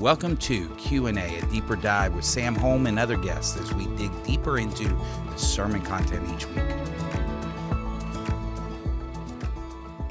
Welcome to Q&A, a deeper dive with Sam Holm and other guests as we dig deeper into the sermon content each week.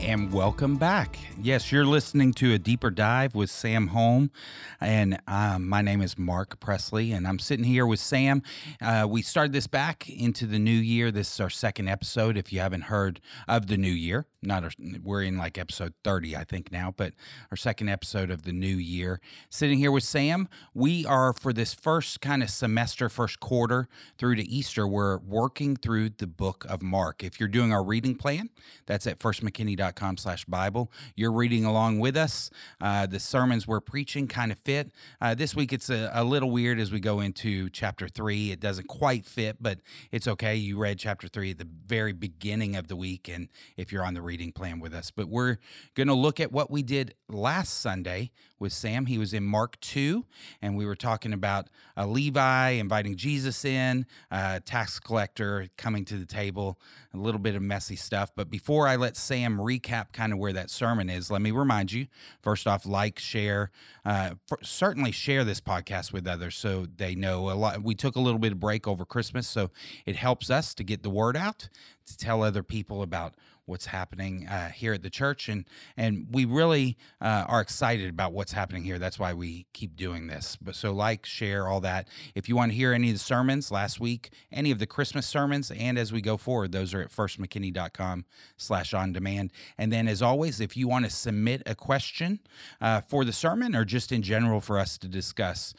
And welcome back. Yes, you're listening to a deeper dive with Sam Holm, and um, my name is Mark Presley, and I'm sitting here with Sam. Uh, we started this back into the new year. This is our second episode. If you haven't heard of the new year, not our, we're in like episode 30, I think now, but our second episode of the new year. Sitting here with Sam, we are for this first kind of semester, first quarter through to Easter. We're working through the book of Mark. If you're doing our reading plan, that's at firstmckinney.com slash Bible. You're reading along with us. Uh, the sermons we're preaching kind of fit. Uh, this week it's a, a little weird as we go into chapter three. It doesn't quite fit, but it's okay. You read chapter three at the very beginning of the week, and if you're on the reading plan with us. But we're going to look at what we did last Sunday with Sam. He was in Mark 2, and we were talking about a Levi inviting Jesus in, a tax collector coming to the table, a little bit of messy stuff. But before I let Sam recap kind of where that sermon is, let me remind you first off, like, share, uh, certainly share this podcast with others so they know a lot. We took a little bit of break over Christmas, so it helps us to get the word out, to tell other people about what's happening uh, here at the church, and and we really uh, are excited about what's happening here. That's why we keep doing this. But so like, share, all that. If you want to hear any of the sermons last week, any of the Christmas sermons, and as we go forward, those are at firstmckinney.com slash on demand. And then as always, if you want to submit a question uh, for the sermon or just in general for us to discuss,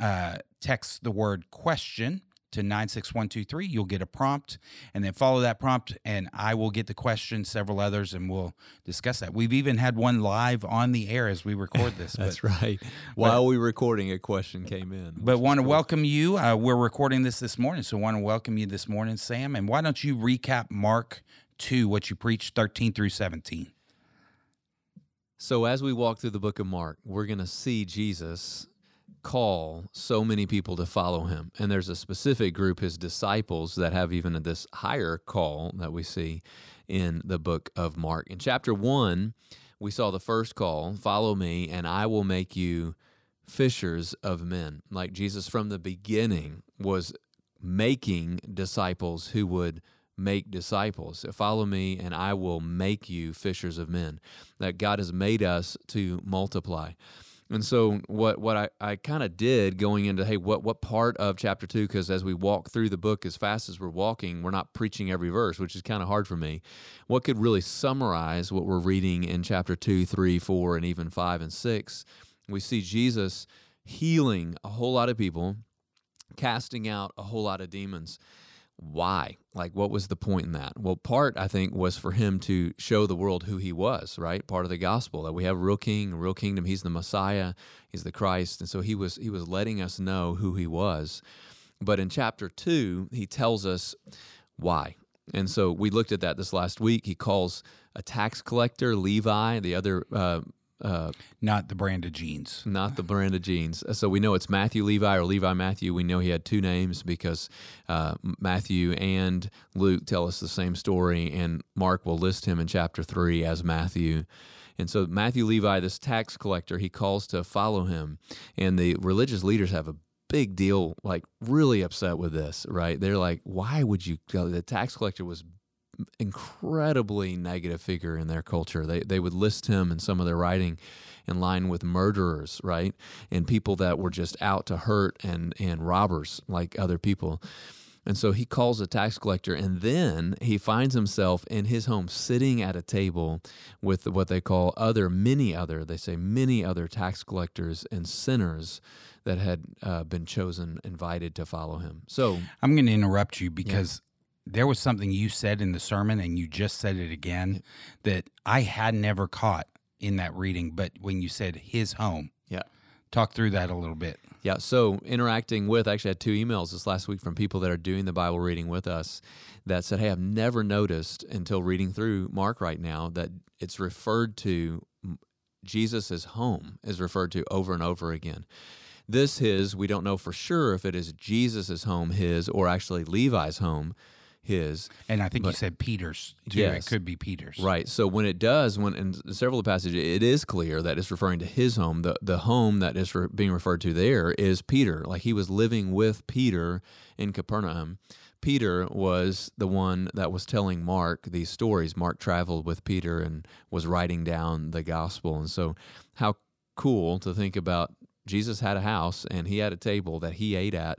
uh, text the word question to 96123. You'll get a prompt and then follow that prompt, and I will get the question, several others, and we'll discuss that. We've even had one live on the air as we record this. That's but, right. While but, we were recording, a question came in. But want to cool. welcome you. Uh, we're recording this this morning, so want to welcome you this morning, Sam. And why don't you recap Mark 2, what you preached 13 through 17? So, as we walk through the book of Mark, we're going to see Jesus call so many people to follow him. And there's a specific group, his disciples, that have even this higher call that we see in the book of Mark. In chapter one, we saw the first call follow me, and I will make you fishers of men. Like Jesus from the beginning was making disciples who would make disciples. Follow me, and I will make you fishers of men. That God has made us to multiply. And so what what I, I kind of did going into hey what what part of chapter two because as we walk through the book as fast as we're walking we're not preaching every verse which is kind of hard for me. What could really summarize what we're reading in chapter two, three, four, and even five and six? We see Jesus healing a whole lot of people, casting out a whole lot of demons why? Like, what was the point in that? Well, part, I think, was for him to show the world who he was, right? Part of the gospel that we have a real king, a real kingdom. He's the Messiah, he's the Christ. And so he was, he was letting us know who he was. But in chapter two, he tells us why. And so we looked at that this last week. He calls a tax collector, Levi, the other uh, uh, not the brand of jeans. Not the brand of jeans. So we know it's Matthew Levi or Levi Matthew. We know he had two names because uh, Matthew and Luke tell us the same story, and Mark will list him in chapter three as Matthew. And so Matthew Levi, this tax collector, he calls to follow him, and the religious leaders have a big deal, like really upset with this, right? They're like, why would you go? The tax collector was incredibly negative figure in their culture. They they would list him in some of their writing in line with murderers, right? And people that were just out to hurt and and robbers like other people. And so he calls a tax collector, and then he finds himself in his home sitting at a table with what they call other, many other, they say many other tax collectors and sinners that had uh, been chosen, invited to follow him. So I'm going to interrupt you because there was something you said in the sermon and you just said it again that I had never caught in that reading, but when you said his home. Yeah. Talk through that a little bit. Yeah. So interacting with, I actually had two emails this last week from people that are doing the Bible reading with us that said, Hey, I've never noticed until reading through Mark right now that it's referred to Jesus' home is referred to over and over again. This his, we don't know for sure if it is Jesus' home, his, or actually Levi's home his. And I think you said Peter's too. Yes. It could be Peter's. Right. So when it does, when in several of the passages, it is clear that it's referring to his home. The the home that is re- being referred to there is Peter. Like he was living with Peter in Capernaum. Peter was the one that was telling Mark these stories. Mark traveled with Peter and was writing down the gospel. And so, how cool to think about Jesus had a house and he had a table that he ate at,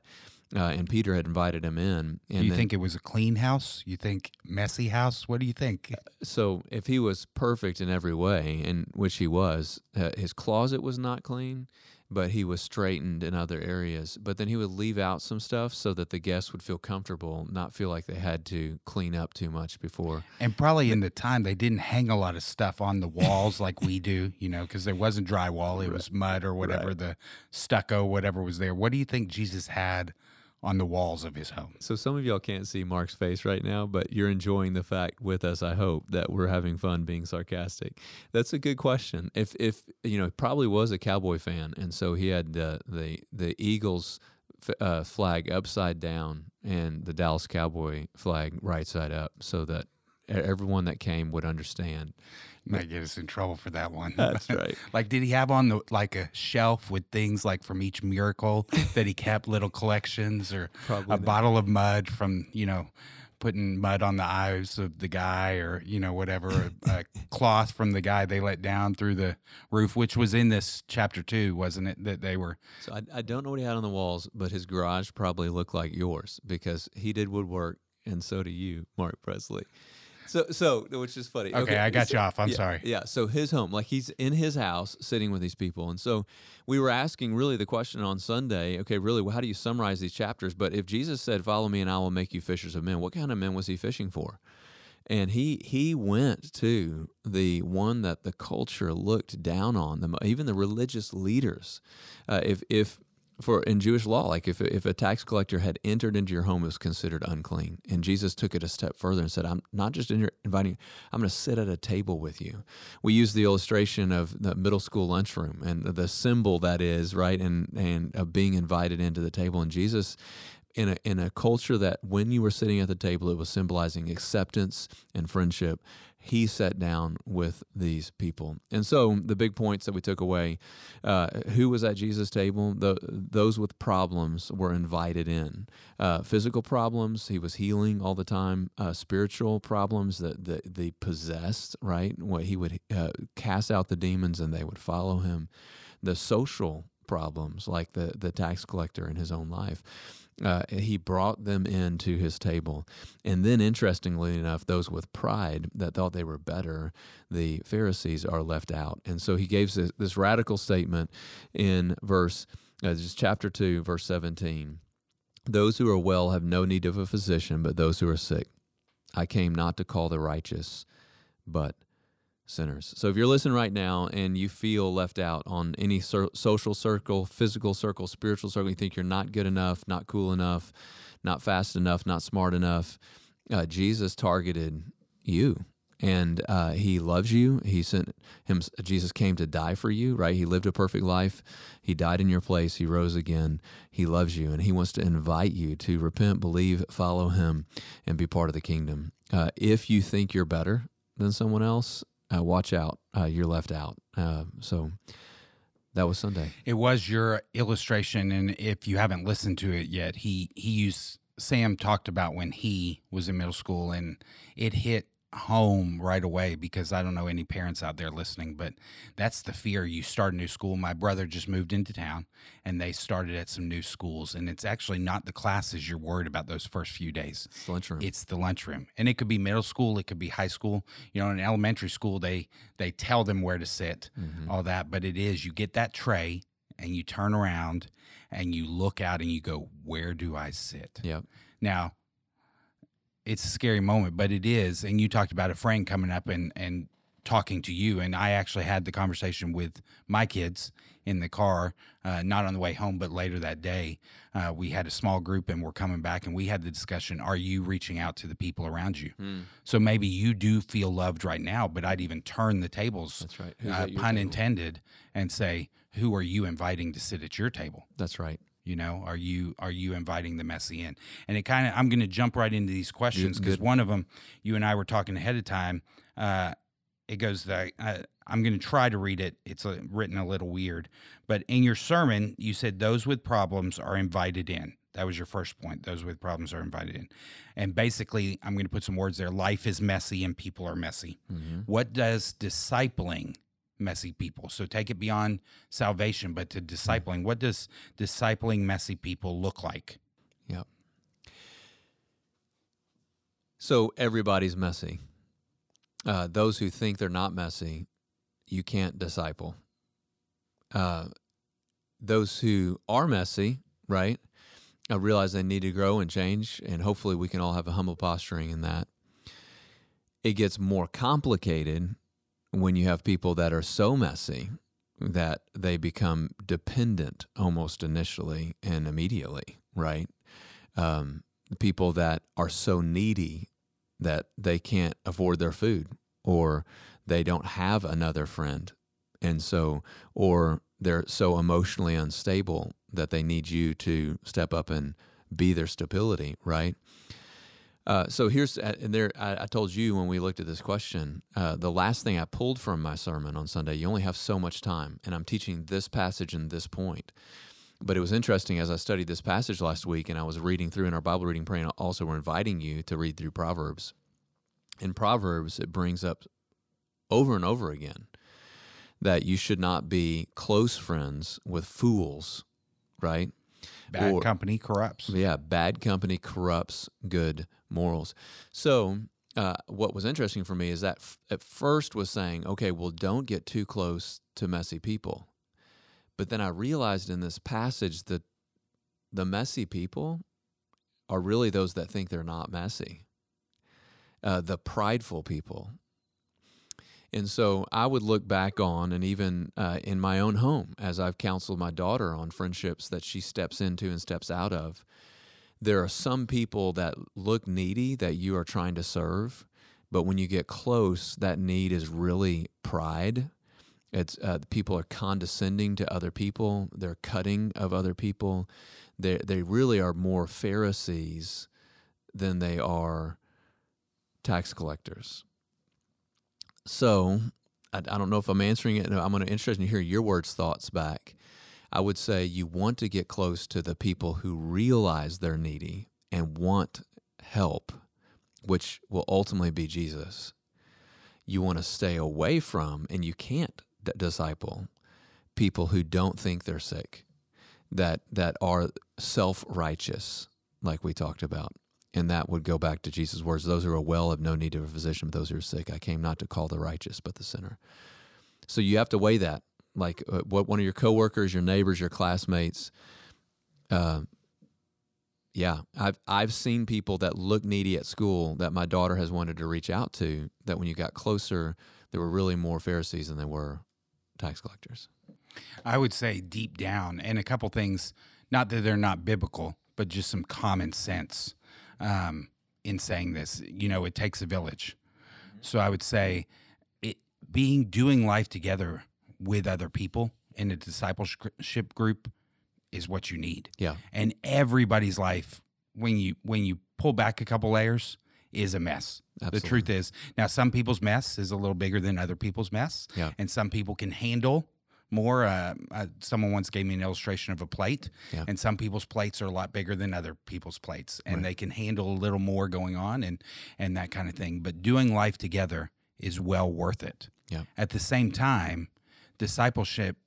uh, and Peter had invited him in. And Do you then- think it was a clean house? You think messy house? What do you think? so if he was perfect in every way, in which he was, uh, his closet was not clean, but he was straightened in other areas. But then he would leave out some stuff so that the guests would feel comfortable, not feel like they had to clean up too much before. And probably in the time they didn't hang a lot of stuff on the walls like we do, you know, because there wasn't drywall; it was mud or whatever the stucco, whatever was there. What do you think Jesus had on the walls of his home? So some of y'all can't see Mark's face right now, but you're enjoying the fact with us, I hope, that we're having fun being sarcastic. That's a good question. If if you know, probably was a cowboy fan, and so he had the the the Eagles f- uh, flag upside down and the Dallas Cowboy flag right side up, so that everyone that came would understand. Might get us in trouble for that one. That's right. like, did he have on the like a shelf with things like from each miracle that he kept little collections, or Probably a not. bottle of mud from you know putting mud on the eyes of the guy, or you know whatever, a, a cloth from the guy they let down through the roof, which was in this chapter two, wasn't it? That they were So I, I don't know what he had on the walls, but his garage probably looked like yours because he did woodwork, and so do you, Mark Presley. So, so which is funny. Okay, I got so- you off. I'm yeah, sorry. Yeah. So his home, like he's in his house, sitting with these people, and so we were asking really the question on Sunday. Okay, really, well, how do you summarize these chapters? But if Jesus said, "Follow me, and I will make you fishers of men," what kind of men was he fishing for? And he he went to the one that the culture looked down on, the, even the religious leaders. Uh, if if for in Jewish law, like if if a tax collector had entered into your home, it was considered unclean. And Jesus took it a step further and said, "I'm not just inviting I'm going to sit at a table with you." We use the illustration of the middle school lunchroom and the symbol that is right, and and of being invited into the table. And Jesus in a in a culture that when you were sitting at the table, it was symbolizing acceptance and friendship. He sat down with these people, and so the big points that we took away: uh, who was at Jesus' table? The, those with problems were invited in. Uh, physical problems, he was healing all the time. Uh, spiritual problems, that the, the possessed, right? What he would uh, cast out the demons, and they would follow him. The social problems, like the the tax collector in his own life uh, he brought them into his table. And then, interestingly enough, those with pride that thought they were better, the Pharisees are left out. And so he gives this, this radical statement in verse, uh, just chapter 2, verse 17. Those who are well have no need of a physician, but those who are sick. I came not to call the righteous, but sinners. So if you're listening right now and you feel left out on any social circle, physical circle, spiritual circle, you think you're not good enough, not cool enough, not fast enough, not smart enough, uh, Jesus targeted you. And uh, he loves you. He sent him. Jesus came to die for you, right? He lived a perfect life. He died in your place. He rose again. He loves you, and he wants to invite you to repent, believe, follow him, and be part of the kingdom. Uh, if you think you're better than someone else, uh, watch out. Uh, you're left out. Uh, so that was Sunday. It was your illustration, and if you haven't listened to it yet, he he used Sam talked about when he was in middle school, and it hit home right away because I don't know any parents out there listening, but that's the fear. You start a new school. My brother just moved into town, and they started at some new schools, and it's actually not the classes you're worried about those first few days. It's the lunchroom. It's the lunchroom, and it could be middle school, it could be high school. You know, in elementary school, they they tell them where to sit, Mhm. all that. But it is you get that tray and you turn around and you look out and you go, "Where do I sit?" Yep. Now, it's a scary moment, but it is. And you talked about a friend coming up and and talking to you, and I actually had the conversation with my kids in the car, uh, not on the way home, but later that day. Uh, we had a small group and we're coming back, and we had the discussion: Are you reaching out to the people around you? Mm, So maybe you do feel loved right now, but I'd even turn the tables, that's right. Uh, pun table? intended, and say, who are you inviting to sit at your table? That's right. You know, are you are you inviting the messy in? And it kind of I'm going to jump right into these questions because one of them you and I were talking ahead of time. Uh, it goes that uh, I'm going to try to read it. It's uh, written a little weird, but in your sermon you said those with problems are invited in. That was your first point. Those with problems are invited in. And basically, I'm going to put some words there. Life is messy and people are messy. Mm-hmm. What does discipling messy people? So take it beyond salvation, but to discipling, what does discipling messy people look like? Yep. So everybody's messy. Uh, those who think they're not messy, you can't disciple. Uh, those who are messy, right? I realize they need to grow and change, and hopefully we can all have a humble posturing in that. It gets more complicated when you have people that are so messy that they become dependent almost initially and immediately, right? Um, people that are so needy that they can't afford their food or they don't have another friend. And so, or they're so emotionally unstable that they need you to step up and be their stability, right? Uh, so here's uh, and there. I, I, told you when we looked at this question, uh, the last thing I pulled from my sermon on Sunday. You only have so much time, and I'm teaching this passage and this point. But it was interesting as I studied this passage last week, and I was reading through in our Bible reading praying. Also, we're inviting you to read through Proverbs. In Proverbs, it brings up over and over again that you should not be close friends with fools, right? Bad or, company corrupts. Yeah, bad company corrupts good morals. So, uh, what was interesting for me is that f- at first was saying, okay, well, don't get too close to messy people. But then I realized in this passage that the messy people are really those that think they're not messy. Uh, the prideful people, and so I would look back on, and even uh, in my own home, as I've counseled my daughter on friendships that she steps into and steps out of, there are some people that look needy that you are trying to serve, but when you get close, that need is really pride. It's uh, people are condescending to other people. They're cutting of other people. They they really are more Pharisees than they are tax collectors. So I, I don't know if I'm answering it. I'm going to interested to hear your words, thoughts back. I would say you want to get close to the people who realize they're needy and want help, which will ultimately be Jesus. You want to stay away from, and you can't d- disciple people who don't think they're sick, that that are self righteous, like we talked about. And that would go back to Jesus' words those who are well have no need of a physician, but those who are sick. I came not to call the righteous, but the sinner. So you have to weigh that. Like uh, what one of your coworkers, your neighbors, your classmates. Uh, yeah, I've I've seen people that look needy at school that my daughter has wanted to reach out to. That when you got closer, there were really more Pharisees than they were tax collectors. I would say deep down, and a couple things. Not that they're not biblical, but just some common sense um, in saying this. You know, it takes a village. Mm-hmm. So I would say it being doing life together with other people in a discipleship group is what you need. Yeah. And everybody's life when you when you pull back a couple layers is a mess. Absolutely. The truth is, now some people's mess is a little bigger than other people's mess. Yeah. And some people can handle more. Uh, uh, someone once gave me an illustration of a plate, yeah. and some people's plates are a lot bigger than other people's plates, and right. they can handle a little more going on and and that kind of thing. But doing life together is well worth it. Yeah. At the same time, discipleship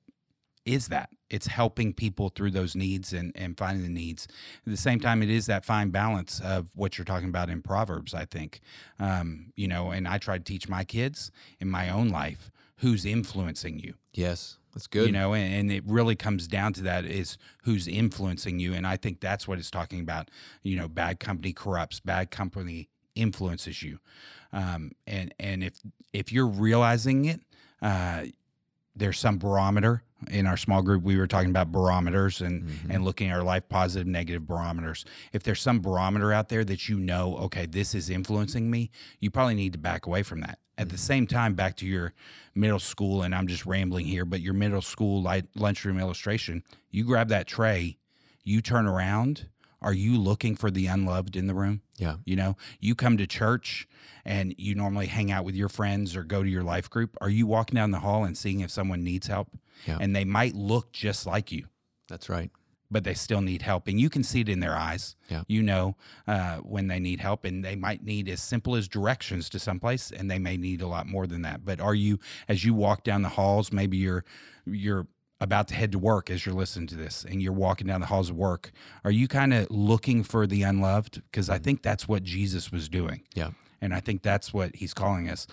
is that it's helping people through those needs and, and finding the needs at the same time it is that fine balance of what you're talking about in proverbs i think um, you know and i try to teach my kids in my own life who's influencing you yes that's good. You know, and, and, it really comes down to that is who's influencing you. And I think that's what it's talking about. You know, bad company corrupts, bad company influences you. Um, and and if if you're realizing it, uh, there's some barometer in our small group we were talking about barometers and mm-hmm. and looking at our life positive negative barometers if there's some barometer out there that you know okay this is influencing me you probably need to back away from that at the same time, back to your middle school, and I'm just rambling here, but your middle school light lunchroom illustration, you grab that tray, you turn around, are you looking for the unloved in the room? Yeah. You know, you come to church and you normally hang out with your friends or go to your life group. Are you walking down the hall and seeing if someone needs help? Yeah. And they might look just like you, That's right. but they still need help. And you can see it in their eyes. Yeah. You know uh, when they need help, and they might need as simple as directions to someplace, and they may need a lot more than that. But are you, as you walk down the halls, maybe you're, you're, about to head to work as you're listening to this and you're walking down the halls of work are you kind of looking for the unloved because i think that's what jesus was doing Yeah. and I think that's what he's calling us.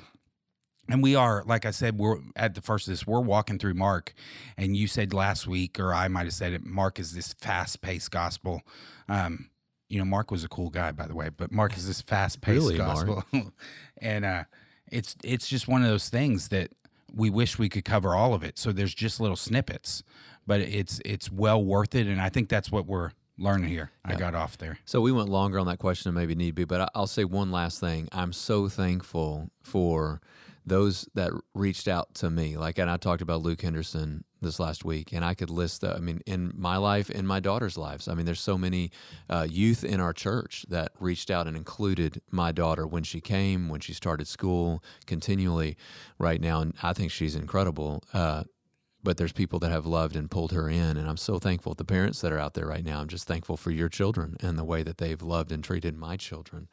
And we are, like I said, we're at the first of this, we're walking through Mark. And you said last week, or I might have said it, Mark is this fast paced gospel. Um, you know, Mark was a cool guy, by the way, but Mark is this fast paced Really, gospel. and uh, it's it's just one of those things that we wish we could cover all of it. So there's just little snippets, but it's it's well worth it. And I think that's what we're learning here. I got off there. So we went longer on that question than maybe need be, but I'll say one last thing. I'm so thankful for those that reached out to me. Like, and I talked about Luke Henderson this last week, and I could list. The, I mean, in my life, in my daughter's lives. I mean, there's so many uh, youth in our church that reached out and included my daughter when she came, when she started school, continually right now, and I think she's incredible. Uh, but there's people that have loved and pulled her in and i'm so thankful the parents that are out there right now i'm just thankful for your children and the way that they've loved and treated my children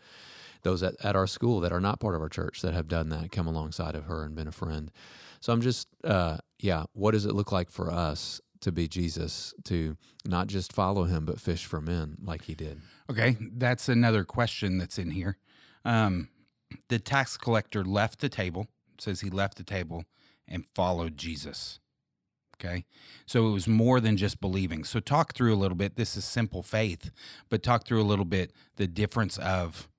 those at, at our school that are not part of our church that have done that come alongside of her and been a friend so i'm just uh, yeah what does it look like for us to be jesus to not just follow him but fish for men like he did Okay, that's another question that's in here. Um, the tax collector left the table. Says he left the table and followed Jesus. Okay, so it was more than just believing. So talk through a little bit. This is simple faith, but talk through a little bit the difference of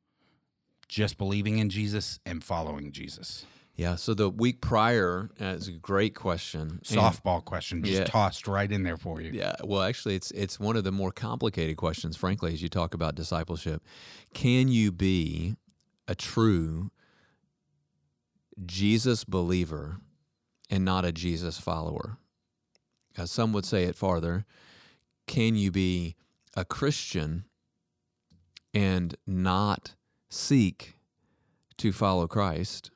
just believing in Jesus and following Jesus. Yeah so the week prior uh, it's a great question And- Softball question just Yeah. tossed right in there for you. Yeah, well, actually, it's it's one of the more complicated questions, frankly, as you talk about discipleship. Can you be a true Jesus believer and not a Jesus follower? As some would say it farther, can you be a Christian and not seek to follow Christ?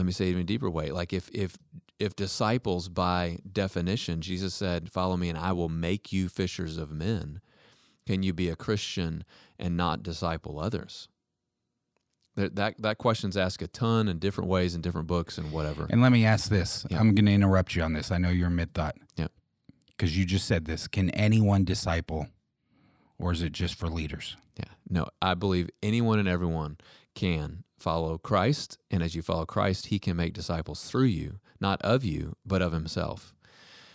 Let me say it in a deeper way. Like if if if disciples by definition jesus said follow me and i will make you fishers of men can you be a christian and not disciple others that that, that question's asked a ton in different ways in different books and whatever And let me ask this. Yeah. I'm going to interrupt you on this. I know you're mid thought. Yeah. Because you just said this. Can anyone disciple, or is it just for leaders? yeah no i believe anyone and everyone can follow christ and as you follow christ he can make disciples through you not of you but of himself.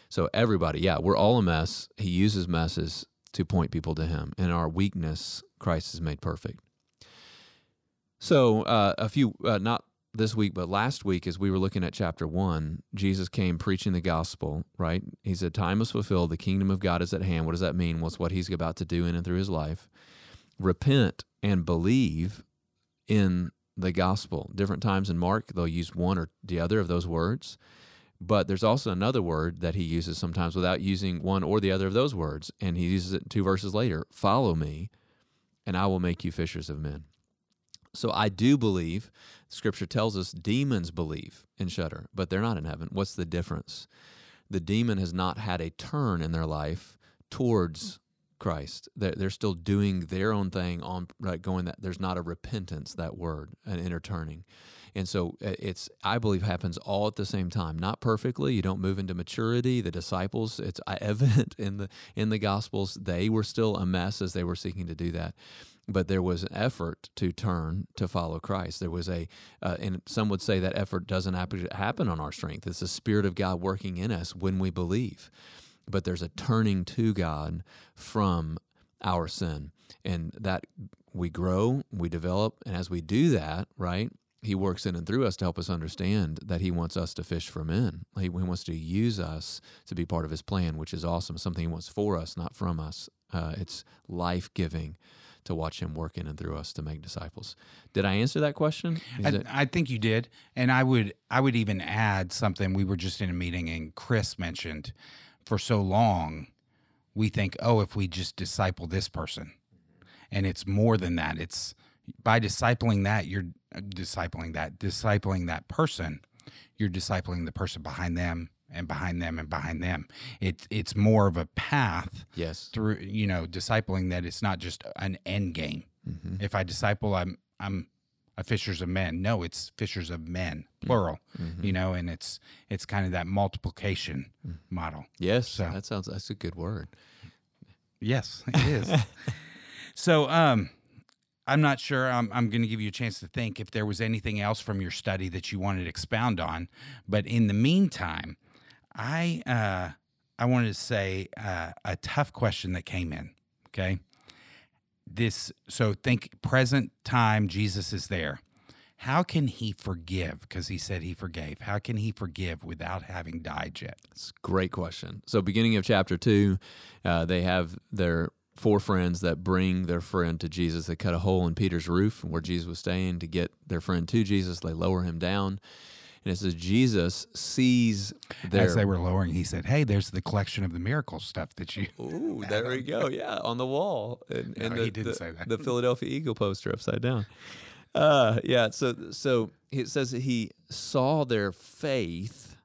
So everybody yeah we're all a mess. He uses messes to point people to him. In our weakness christ is made perfect. So uh, a few uh, not this week but last week as we were looking at chapter one jesus came preaching the gospel right? He said time is fulfilled. The kingdom of god is at hand. What does that mean? What's what he's about to do in and through his life? Repent and believe in the gospel. Different times in Mark, they'll use one or the other of those words. But there's also another word that he uses sometimes without using one or the other of those words. And he uses it two verses later Follow me, and I will make you fishers of men. So I do believe, scripture tells us demons believe and shudder, but they're not in heaven. What's the difference? The demon has not had a turn in their life towards Christ. They're, they're still doing their own thing on right, going that there's not a repentance, that word, an inner turning. And so uh, it's, I believe, happens all at the same time. Not perfectly. You don't move into maturity. The disciples, it's uh, evident in the in the Gospels, they were still a mess as they were seeking to do that. But there was an effort to turn to follow Christ. There was a, uh, and some would say that effort doesn't happen on our strength. It's the Spirit of God working in us when we believe but there's a turning to God from our sin. And that we grow, we develop, and as we do that, right, He works in and through us to help us understand that He wants us to fish for men. He, he wants to use us to be part of His plan, which is awesome. Something He wants for us, not from us. Uh, it's life giving to watch Him work in and through us to make disciples. Did I answer that question? I, it- I think you did, and I would I would even add something. We were just in a meeting, and Chris mentioned for so long we think, oh, if we just disciple this person, and it's more than that. It's by discipling that you're uh, discipling that discipling that person, you're discipling the person behind them and behind them and behind them. It's it's more of a path Yes. through you know discipling that it's not just an end game. Mm-hmm. If I disciple, I'm I'm a fishers of men. No, it's fishers of men, plural. Mm-hmm. You know, and it's it's kind of that multiplication Mm. model. Yes. So- That sounds. That's a good word. Yes, it is. so, um, I'm not sure. I'm, I'm going to give you a chance to think if there was anything else from your study that you wanted to expound on. But in the meantime, I uh, I wanted to say uh, a tough question that came in. Okay, this. So think present time. Jesus is there. How can he forgive? Because he said he forgave. How can he forgive without having died yet? It's a great question. So, beginning of chapter two, uh, they have their four friends that bring their friend to Jesus. They cut a hole in Peter's roof where Jesus was staying to get their friend to Jesus. They lower him down. And it says Jesus sees their. As they were lowering, he said, "Hey, there's the collection of the miracle stuff that you." Ooh, there we go. Yeah, on the wall. And, No, and he the, didn't the- say that. The Philadelphia Eagle poster upside down. Uh, yeah. So so it says that he saw their faith,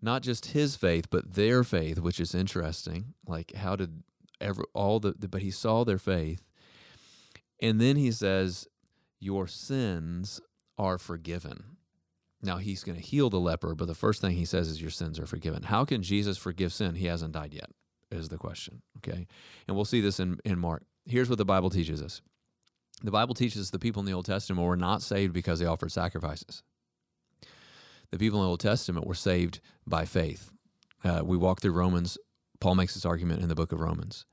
not just his faith, but their faith, which is interesting. Like how did ever all the, the but he saw their faith, and then he says, "Your sins are forgiven." Now he's going to heal the leper, but the first thing he says is, Your sins are forgiven. How can Jesus forgive sin? He hasn't died yet, is the question. Okay. And we'll see this in, in Mark. Here's what the Bible teaches us the Bible teaches the people in the Old Testament were not saved because they offered sacrifices. The people in the Old Testament were saved by faith. Uh, we walk through Romans. Paul makes this argument in the book of Romans.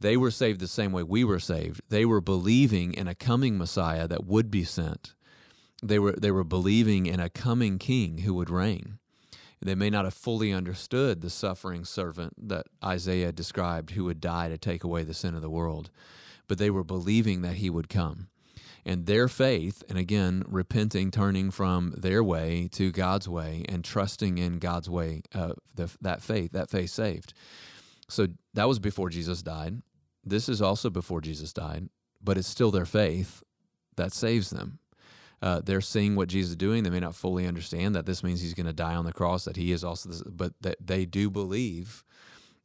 They were saved the same way we were saved. They were believing in a coming Messiah that would be sent. They were they were believing in a coming king who would reign. They may not have fully understood the suffering servant that Isaiah described who would die to take away the sin of the world, but they were believing that he would come. And their faith, and again, repenting, turning from their way to God's way, and trusting in God's way, uh, the, that faith, that faith saved. So that was before Jesus died. This is also before Jesus died, but it's still their faith that saves them. Uh, they're seeing what Jesus is doing. They may not fully understand that this means he's going to die on the cross, that he is also, this, but that they do believe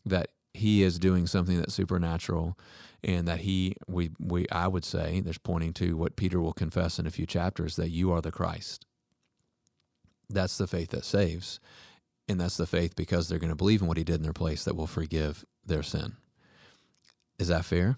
that he is doing something that's supernatural, and that he, we, we, I would say, there's pointing to what Peter will confess in a few chapters that you are the Christ. That's the faith that saves, and that's the faith because they're going to believe in what he did in their place that will forgive their sin. Is that fair?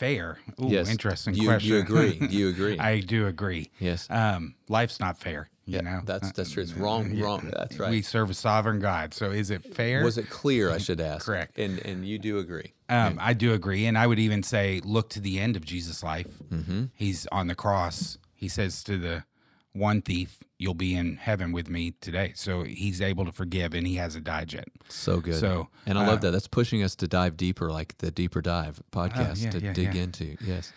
Fair. Ooh, Yes. interesting You- you question. agree. You agree. I do agree. Yes. Um, life's not fair. You Yeah, know, that's- Uh, that's true. It's wrong- yeah. wrong. That's right. We serve a sovereign God. So is it fair? Was it clear? I should ask. Correct. And and you do agree. Um, I do agree, and I would even say, look to the end of Jesus' life. Mm-hmm. He's on the cross. He says to the one thief, "You'll be in heaven with me today." So he's able to forgive, and he hasn't died yet. So good. So, and I love uh, that. That's pushing us to dive deeper, like the Deeper Dive podcast yeah, to yeah, dig yeah. into. Yes.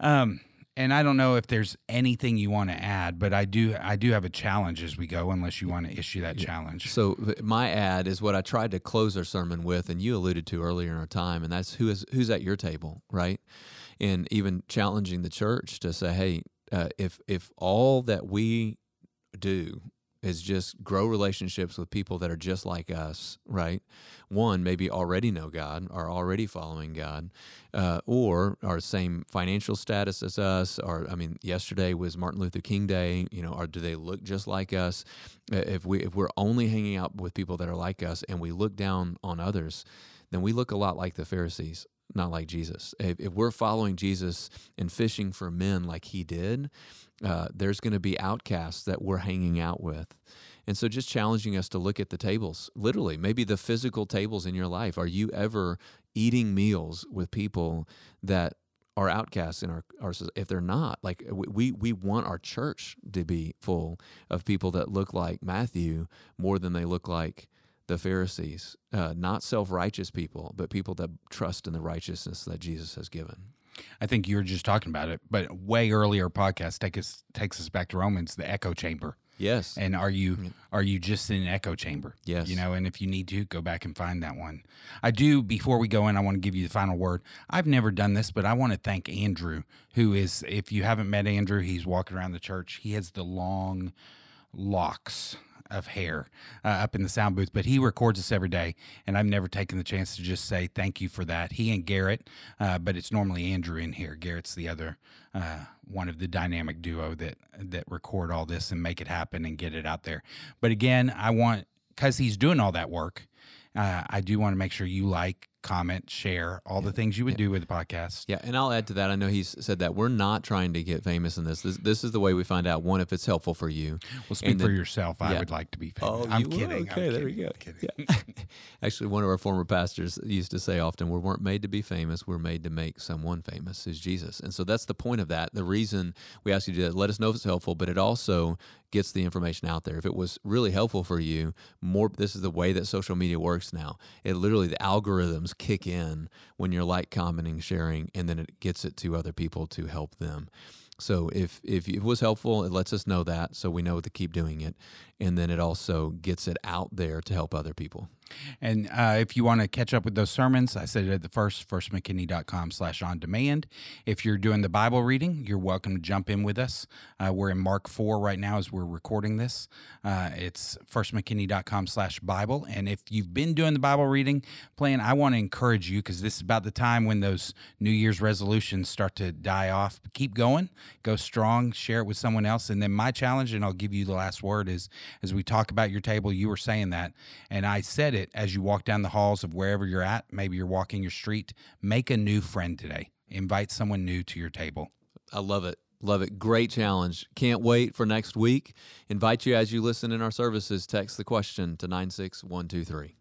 Um, and I don't know if there's anything you want to add, but I do. I do have a challenge as we go, unless you want to issue that challenge. So my ad is what I tried to close our sermon with, and you alluded to earlier in our time, and that's who is who's at your table, right? And even challenging the church to say, hey, uh, if if all that we do is just grow relationships with people that are just like us, right? One, maybe already know God, are already following God, uh, or are same financial status as us. Or I mean, yesterday was Martin Luther King Day. You know, or do they look just like us? Uh, If we if we're only hanging out with people that are like us, and we look down on others, then we look a lot like the Pharisees. Not like Jesus. If, if we're following Jesus and fishing for men like he did, uh, there's going to be outcasts that we're hanging out with. And so, just challenging us to look at the tables, literally, maybe the physical tables in your life. Are you ever eating meals with people that are outcasts in our, our if they're not like we, we we want our church to be full of people that look like Matthew more than they look like the Pharisees, uh, not self-righteous people, but people that trust in the righteousness that Jesus has given. I think you were just talking about it, but way earlier podcast take us takes us back to Romans, the echo chamber. Yes. And are you are you just in an echo chamber? Yes. You know, and if you need to, go back and find that one. I do before we go in, I want to give you the final word. I've never done this, but I want to thank Andrew, who is if you haven't met Andrew, he's walking around the church. He has the long locks of hair uh, up in the sound booth, but he records us every day, and I've never taken the chance to just say thank you for that. He and Garrett, uh, but it's normally Andrew in here. Garrett's the other uh, one of the dynamic duo that that record all this and make it happen and get it out there. But again, I want because he's doing all that work. Uh, I do want to make sure you like, comment, share all the things you would do with the podcast. Yeah, and I'll add to that. I know he's said that we're not trying to get famous in this. This, this is the way we find out one if it's helpful for you. Well, speak And for then- yourself. I would like to be famous. Oh, I'm kidding. I'm Okay, there we go. I'm kidding. Actually, one of our former pastors used to say often, "We weren't made to be famous; we're made to make someone famous." Is Jesus, and so that's the point of that. The reason we ask you to do that, let us know if it's helpful, but it also gets the information out there. If it was really helpful for you, more. This is the way that social media works now. It literally the algorithms kick in when you're like, commenting, sharing, and then it gets it to other people to help them. So if if it was helpful, it lets us know that, so we know to keep doing it, and then it also gets it out there to help other people. And uh, if you want to catch up with those sermons, I said it at the first, firstmckinney.com slash on demand. If you're doing the Bible reading, you're welcome to jump in with us. Uh, we're in Mark 4 right now as we're recording this. Uh, it's firstmckinney.com slash Bible. And if you've been doing the Bible reading plan, I want to encourage you because this is about the time when those New Year's resolutions start to die off. But Keep going, go strong, share it with someone else. And then my challenge, and I'll give you the last word, is as we talk about your table, you were saying that. And I said it as you walk down the halls of wherever you're at. Maybe you're walking your street. Make a new friend today. Invite someone new to your table. I love it. Love it. Great challenge. Can't wait for next week. Invite you as you listen in our services. Text the question to 96123.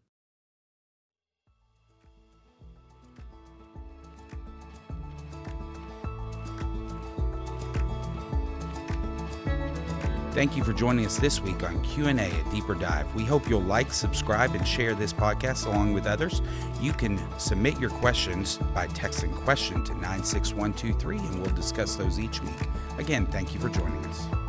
Thank you for joining us this week on Q&A at Deeper Dive. We hope you'll like, subscribe, and share this podcast along with others. You can submit your questions by texting question to 96123 and we'll discuss those each week. Again, thank you for joining us.